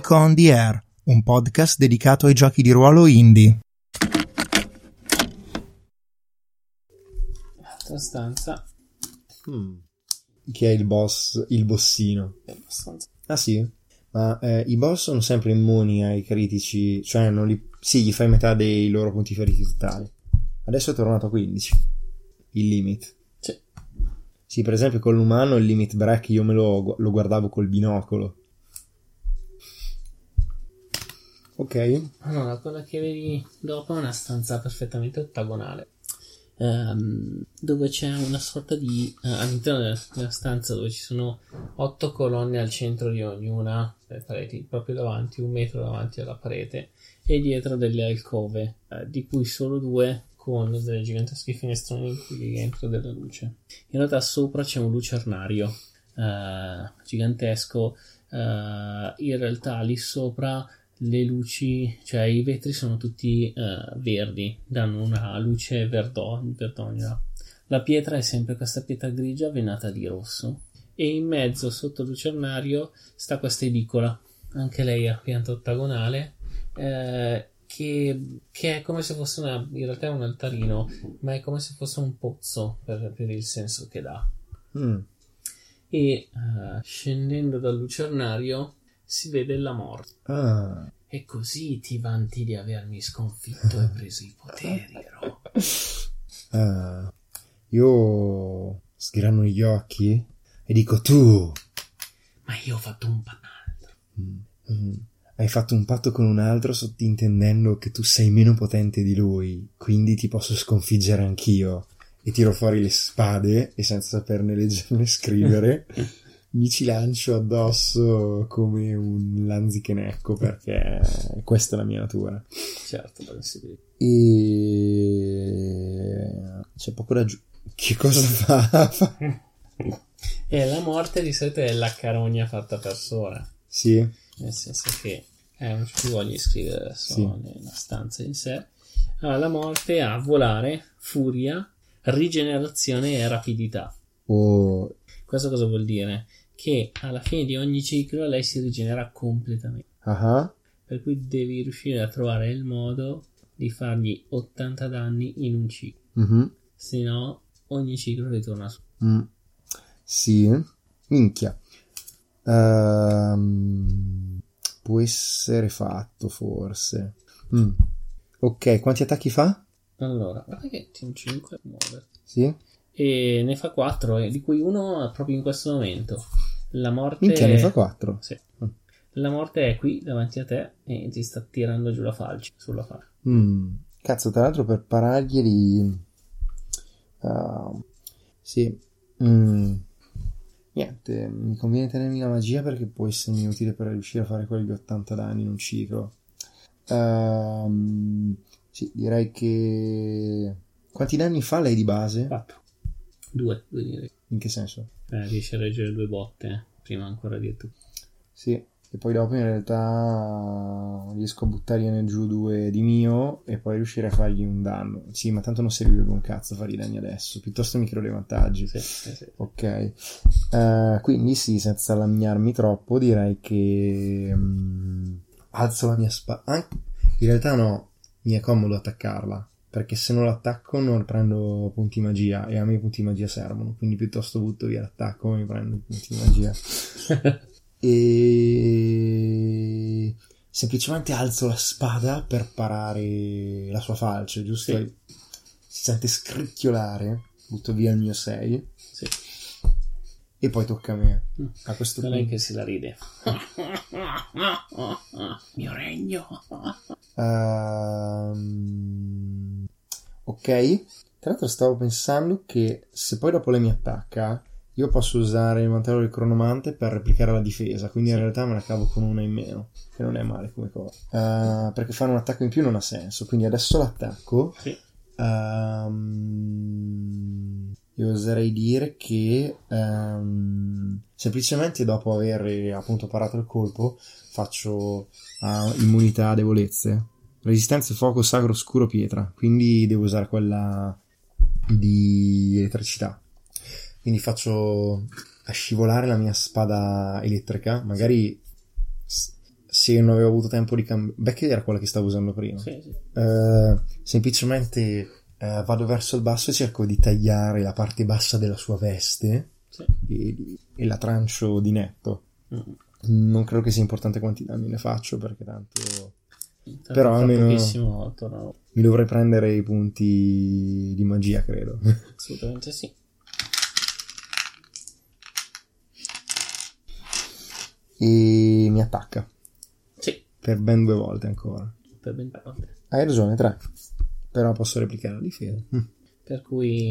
Nico on the Air, un podcast dedicato ai giochi di ruolo indie. Altra stanza. Hmm. Che è il boss, il bossino. È abbastanza. Ah sì? Ma eh, i boss sono sempre immuni ai critici, cioè non li... Sì, gli fai metà dei loro punti feriti totali. Adesso è tornato a 15. Il limit. Sì. Sì, per esempio con l'umano il limit break io me lo, lo guardavo col binocolo. Ok. Allora, quella che vedi dopo è una stanza perfettamente ottagonale. ehm, dove c'è una sorta di eh, all'interno della, della stanza dove ci sono otto colonne al centro di ognuna le pareti proprio davanti un metro davanti alla parete e dietro delle alcove eh, di cui solo due con delle gigantesche finestrone in cui entra della luce in realtà sopra c'è un lucernario eh, gigantesco eh, in realtà lì sopra le luci, cioè i vetri sono tutti eh, verdi, danno una luce verdo- verdognola. La pietra è sempre questa pietra grigia venata di rosso e in mezzo sotto il lucernario sta questa edicola, anche lei a pianta ottagonale, eh, che, che è come se fosse una, in realtà è un altarino, ma è come se fosse un pozzo per, per il senso che dà. Mm. E eh, scendendo dal lucernario si vede la morte. Ah. E così ti vanti di avermi sconfitto e preso i poteri, Ro. Ah. Io sgrano gli occhi e dico tu Ma io ho fatto un panaltro. mm, hai fatto un patto con un altro sottintendendo che tu sei meno potente di lui, quindi ti posso sconfiggere anch'io. E tiro fuori le spade e senza saperne leggere né scrivere mi ci lancio addosso come un lanzichenecco perché questa è la mia natura. Certo, vede. E c'è poco da giù. Che cosa fa? E la morte di solito è la carogna fatta persona. sì, Nel senso che eh, non ci voglio scrivere adesso Sì. nella stanza in sé. Allora, la morte ha volare, furia, rigenerazione e rapidità. o Questo cosa vuol dire? Che alla fine di ogni ciclo lei si rigenera completamente. ah, Per cui devi riuscire a trovare il modo di fargli 80 danni in un ciclo. mhm, Se no, ogni ciclo ritorna su. mm. sì, minchia. Ehm, può essere fatto forse. Mm. Ok, quanti attacchi fa? Allora, guarda che un 5 muoverti. Sì? E ne fa 4, di cui uno proprio in questo momento. La morte. Minchia, ne fa 4. Sì. La morte è qui davanti a te e ti sta tirando giù la falce sulla faccia. Mm. Cazzo, tra l'altro per pararglieli... ah, sì. Mm. Niente, mi conviene tenermi la magia perché può essermi utile per riuscire a fare quegli 80 danni in un ciclo. Ehm, sì, direi che... Quanti danni fa lei di base? 4. 2, due direi. In che senso? Eh, riesci a reggere due botte eh, prima ancora di tu. Sì, e poi dopo in realtà riesco a buttargliene giù due di mio e poi riuscire a fargli un danno. Sì, ma tanto non servirebbe un cazzo fare i danni adesso, piuttosto mi creo dei vantaggi. Sì, sì, sì. Ok, Eh, quindi sì, senza lagnarmi troppo, direi che mm, alzo la mia spada. in realtà no, mi è comodo attaccarla. Perché se non l'attacco non prendo punti magia e a me i punti magia servono. Quindi piuttosto butto via l'attacco e mi prendo i punti magia. e semplicemente alzo la spada per parare la sua falce, giusto? Sì. Si sente scricchiolare, butto via il mio 6 sì. e poi tocca a me. A questo Non è punto. che si la ride. Mio regno. Ehm, ok. Tra l'altro stavo pensando che se poi dopo lei mi attacca, io posso usare il mantello del cronomante per replicare la difesa, quindi in realtà me la cavo con una in meno, che non è male come cosa. Eh, perché fare un attacco in più non ha senso, quindi adesso l'attacco. Sì. Ehm, io oserei dire che ehm, semplicemente dopo aver appunto parato il colpo faccio ah, immunità a debolezze. Resistenza fuoco sacro scuro pietra, quindi devo usare quella di elettricità. Quindi faccio a scivolare la mia spada elettrica, magari se non avevo avuto tempo di cambiare. Becky era quella che stavo usando prima. Sì, sì. Eh, semplicemente eh, vado verso il basso e cerco di tagliare la parte bassa della sua veste sì. e, e la trancio di netto. Mm. Non credo che sia importante quanti danni ne faccio perché tanto Tanto Però almeno- pochissimo mi dovrei prendere i punti di magia, credo. Assolutamente sì. e mi attacca Sì, per ben due volte ancora. per ben volte. Hai ragione, tre. Però posso replicare la difesa. Mm. Per cui,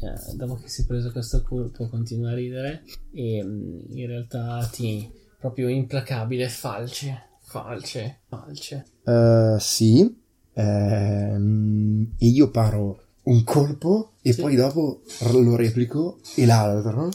eh, dopo che si è preso questo colpo, continua a ridere. E mm, in realtà ti proprio implacabile, falce, falce, falce. Eh, sì. Ehm, e io paro un colpo e Sì. poi dopo lo replico e l'altro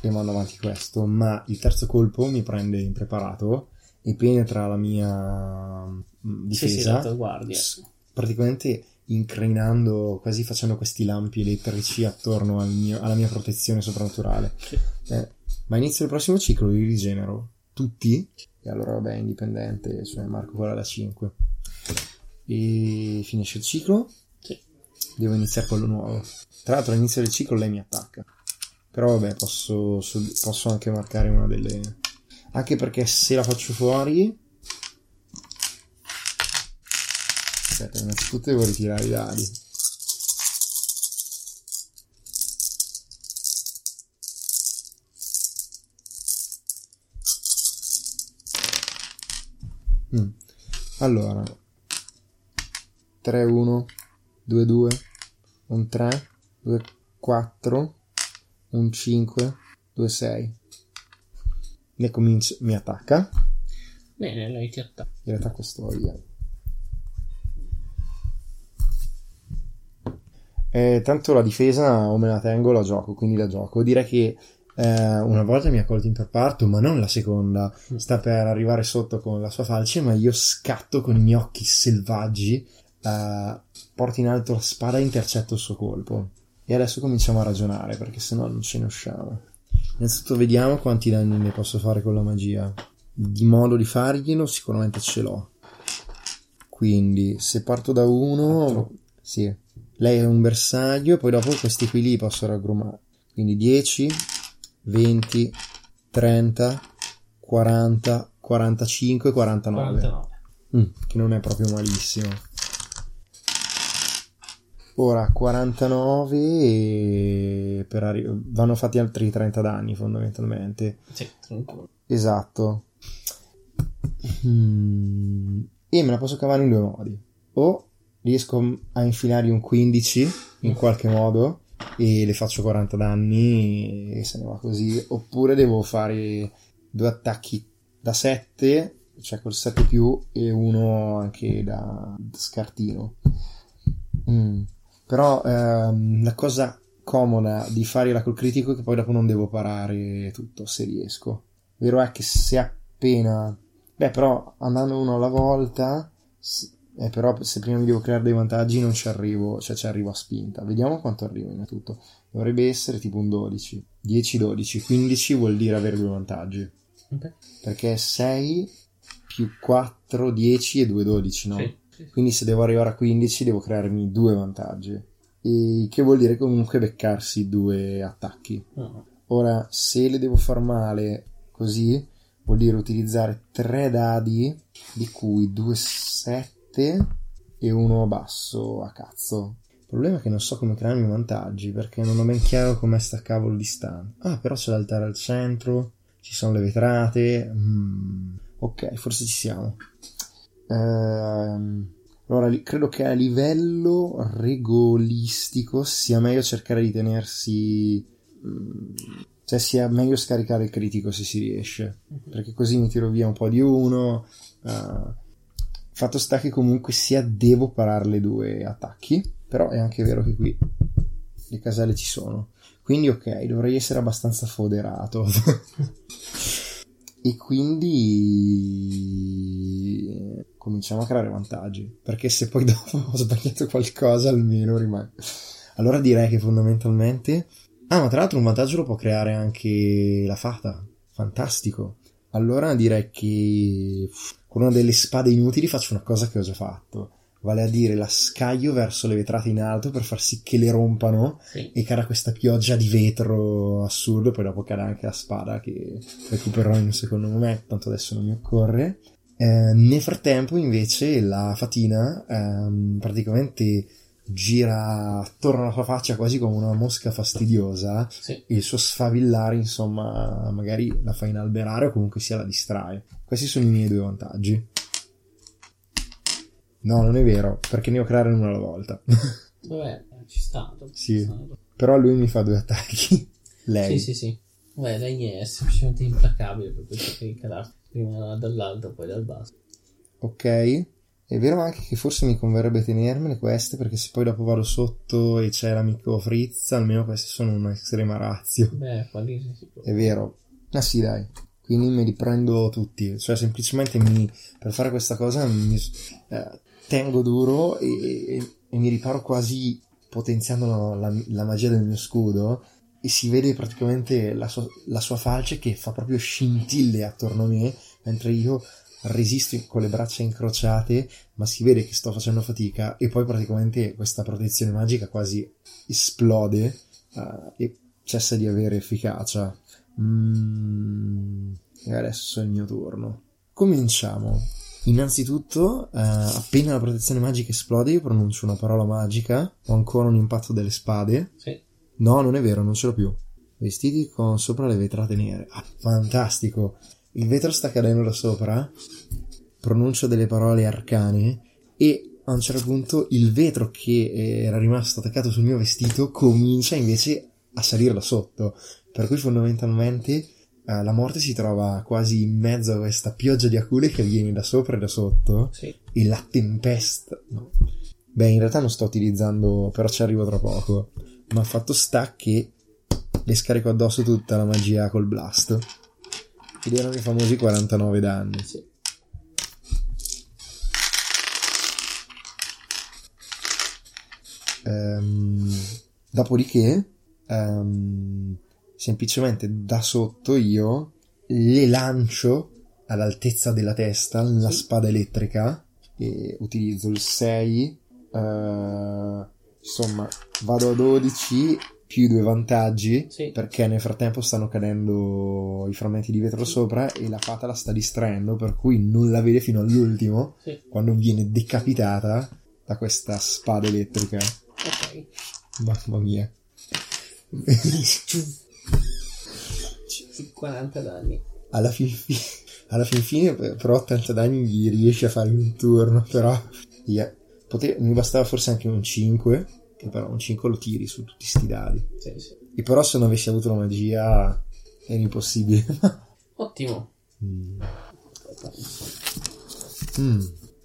e mando avanti questo. Ma il terzo colpo mi prende impreparato e penetra la mia mm, Sì, sì, difesa. guardia. s- praticamente incrinando, quasi facendo questi lampi elettrici attorno al mio- alla mia protezione soprannaturale. Sì. Eh, ma inizio il prossimo ciclo li rigenero tutti e allora vabbè indipendente cioè marco quella da 5 e finisce il ciclo? Sì. devo iniziare quello nuovo. Tra l'altro all'inizio del ciclo lei mi attacca. Però vabbè posso, so- posso anche marcare una delle anche perché se la faccio fuori aspetta innanzitutto devo ritirare i dadi Mm. Allora, 3, 1, 2, 2, un 3, 2, 4, un 5, 2, 6. Ne comincia, mi attacca. Bene, lei ti attacca. In realtà questo io. Eh, tanto la difesa o me la tengo o la gioco, quindi la gioco. Direi che eh, una volta mi ha colto in perparto, ma non la seconda. Sta per arrivare sotto con la sua falce, ma io scatto con i miei occhi selvaggi, eh, porto in alto la spada e intercetto il suo colpo. E adesso cominciamo a ragionare, perché sennò non ce ne usciamo. Innanzitutto vediamo quanti danni ne posso fare con la magia. Di modo di farglielo sicuramente ce l'ho. Quindi se parto da uno, sì, lei è un bersaglio, poi dopo questi qui li posso raggruppare. Quindi 10, 20, 30, 40, 45, 49. 49. Mm, che non è proprio malissimo. Ora 49 e per arri- vanno fatti altri 30 danni fondamentalmente. Sì, 31. Esatto. Mm, e me la posso cavare in due modi. O riesco a infilargli un 15 in qualche modo e le faccio 40 danni e se ne va così. Oppure devo fare due attacchi da 7, cioè col 7 più, e uno anche da, da scartino. Mm. Però ehm, la cosa comoda di farla col critico è che poi dopo non devo parare tutto se riesco. Vero è che se appena... Beh, però andando uno alla volta... Eh, però se prima mi devo creare dei vantaggi non ci arrivo, cioè ci arrivo a spinta. Vediamo quanto arrivo in tutto. Dovrebbe essere tipo un 12. 10-12. 15 vuol dire avere due vantaggi. Ok. Perché 6 più 4, 10 e 2, 12, no? Sì. Quindi se devo arrivare a 15 devo crearmi due vantaggi. E che vuol dire comunque beccarsi due attacchi. No. Ora, se le devo far male così, vuol dire utilizzare tre dadi, di cui due 7 e uno basso a cazzo. Il problema è che non so come crearmi vantaggi, perché non ho ben chiaro com'è sta cavolo di stand. Ah, però c'è l'altare al centro, ci sono le vetrate. mm, ok, forse ci siamo. Ehm, allora, credo che a livello regolistico sia meglio cercare di tenersi. mm, cioè, sia meglio scaricare il critico se si riesce. Perché così mi tiro via un po' di uno. eh, fatto sta che comunque sia devo parare le due attacchi. Però è anche vero che qui le caselle ci sono. Quindi, ok, dovrei essere abbastanza foderato. E quindi cominciamo a creare vantaggi. Perché se poi dopo ho sbagliato qualcosa, almeno rimane. Allora direi che fondamentalmente. Ah, ma tra l'altro un vantaggio lo può creare anche la fata. Fantastico. Allora direi che con una delle spade inutili faccio una cosa che ho già fatto. Vale a dire la scaglio verso le vetrate in alto per far sì che le rompano Sì. e cara questa pioggia di vetro assurdo. Poi dopo cade anche la spada che recupererò in un secondo momento, tanto adesso non mi occorre. Eh, nel frattempo, invece, la fatina ehm, praticamente gira attorno alla sua faccia quasi come una mosca fastidiosa Sì. e il suo sfavillare, insomma, magari la fa inalberare o comunque sia la distrae. Questi sono i miei due vantaggi. No, non è vero, perché ne devo creare uno alla volta. Vabbè, ci sta. Sì. Però lui mi fa due attacchi. Lei. Sì, sì, sì. Beh, lei è semplicemente implacabile per questo che cadarsi prima dall'alto poi dal basso. Ok. È vero anche che forse mi converrebbe tenermele queste perché se poi dopo vado sotto e c'è l'amico Fritz, almeno questi sono un'estrema razio. Beh, quelli sì. È vero. Ah sì, dai. Quindi me li prendo tutti. Cioè, semplicemente mi, per fare questa cosa mi eh, tengo duro e, e- e mi riparo quasi potenziando la, la magia del mio scudo. E si vede praticamente la sua, la sua falce che fa proprio scintille attorno a me, mentre io resisto con le braccia incrociate, ma si vede che sto facendo fatica. E poi praticamente questa protezione magica quasi esplode eh, e cessa di avere efficacia. Mm, e adesso è il mio turno. Cominciamo. Innanzitutto, eh, appena la protezione magica esplode, io pronuncio una parola magica. Ho ancora un impatto delle spade. Sì. No, non è vero, non ce l'ho più. Vestiti con sopra le vetrate nere. Ah, fantastico. Il vetro sta cadendo da sopra. Pronuncio delle parole arcane. E a un certo punto il vetro che era rimasto attaccato sul mio vestito comincia invece a salire da sotto. Per cui fondamentalmente eh, la morte si trova quasi in mezzo a questa pioggia di acule che viene da sopra e da sotto. Sì. E la tempesta. No. Beh, in realtà non sto utilizzando, però ci arrivo tra poco. Ma fatto sta che le scarico addosso tutta la magia col blast. Ed erano i famosi 49 danni. Sì. Ehm, dopodiché, ehm, semplicemente da sotto io le lancio all'altezza della testa la Sì. spada elettrica e utilizzo il 6. eh, insomma, vado a 12 più due vantaggi Sì. perché nel frattempo stanno cadendo i frammenti di vetro sopra e la fata la sta distraendo per cui non la vede fino all'ultimo Sì. quando viene decapitata da questa spada elettrica. Ok. Mamma mia. 40 danni. alla, fin fi- alla fin fine, però 80 danni gli riesce a fare un turno. Però yeah. Pote- mi bastava forse anche un 5. Che però un 5 lo tiri su tutti sti dadi. Sì, sì. E però se non avessi avuto la magia era impossibile. Ottimo. Mm. Mm.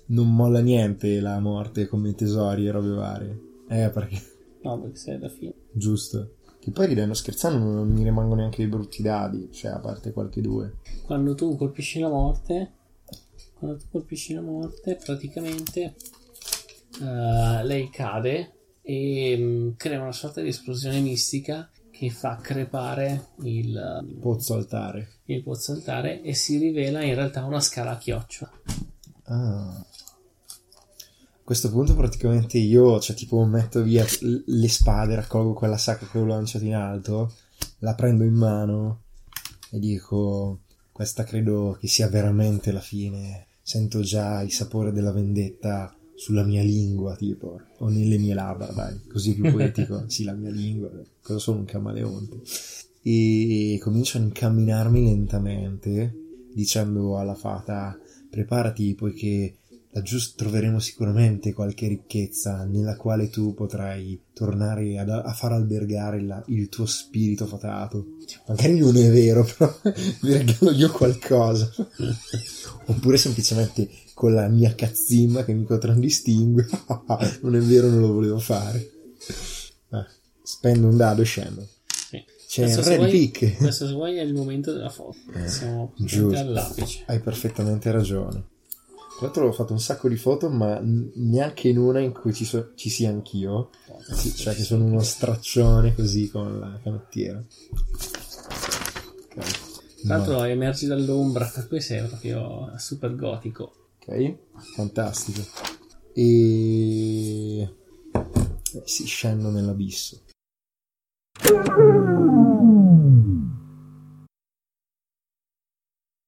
Non molla niente la morte come tesori e robe varie. Eh, perché No, perché sei alla fine. giusto. Che poi ridendo scherzando non mi rimangono neanche dei brutti dadi, cioè a parte qualche due. Quando tu colpisci la morte, quando tu colpisci la morte, praticamente eh, lei cade e mm, crea una sorta di esplosione mistica che fa crepare il, Pozzo altare. il pozzo altare e si rivela in realtà una scala a chiocciola. Ah. A questo punto praticamente io, cioè tipo metto via le spade, raccolgo quella sacca che ho lanciato in alto, la prendo in mano e dico, questa credo che sia veramente la fine. Sento già il sapore della vendetta sulla mia lingua, tipo, o nelle mie labbra, dai, così più poetico. sì, la mia lingua, cosa sono un camaleonte. E comincio a incamminarmi lentamente, dicendo alla fata, preparati poiché laggiù troveremo sicuramente qualche ricchezza nella quale tu potrai tornare ad- a far albergare la- il tuo spirito fatato. Magari non è vero, però vi regalo io qualcosa. Oppure semplicemente con la mia cazzimma che mi contraddistingue. non è vero, non lo volevo fare. Eh, spendo un dado e scendo. Sì. C'è Questo, red vuoi- pick. questo se vuoi è il momento della foto. Siamo giusto. all'apice. Hai perfettamente ragione. Tra l'altro ho fatto un sacco di foto, ma neanche in una in cui ci, so- ci sia anch'io. Sì, cioè che sono uno straccione così con la canottiera. Okay. Tra l'altro no. emergi dall'ombra, per cui sei proprio super gotico. Ok, fantastico. E... Eh, si scendo nell'abisso.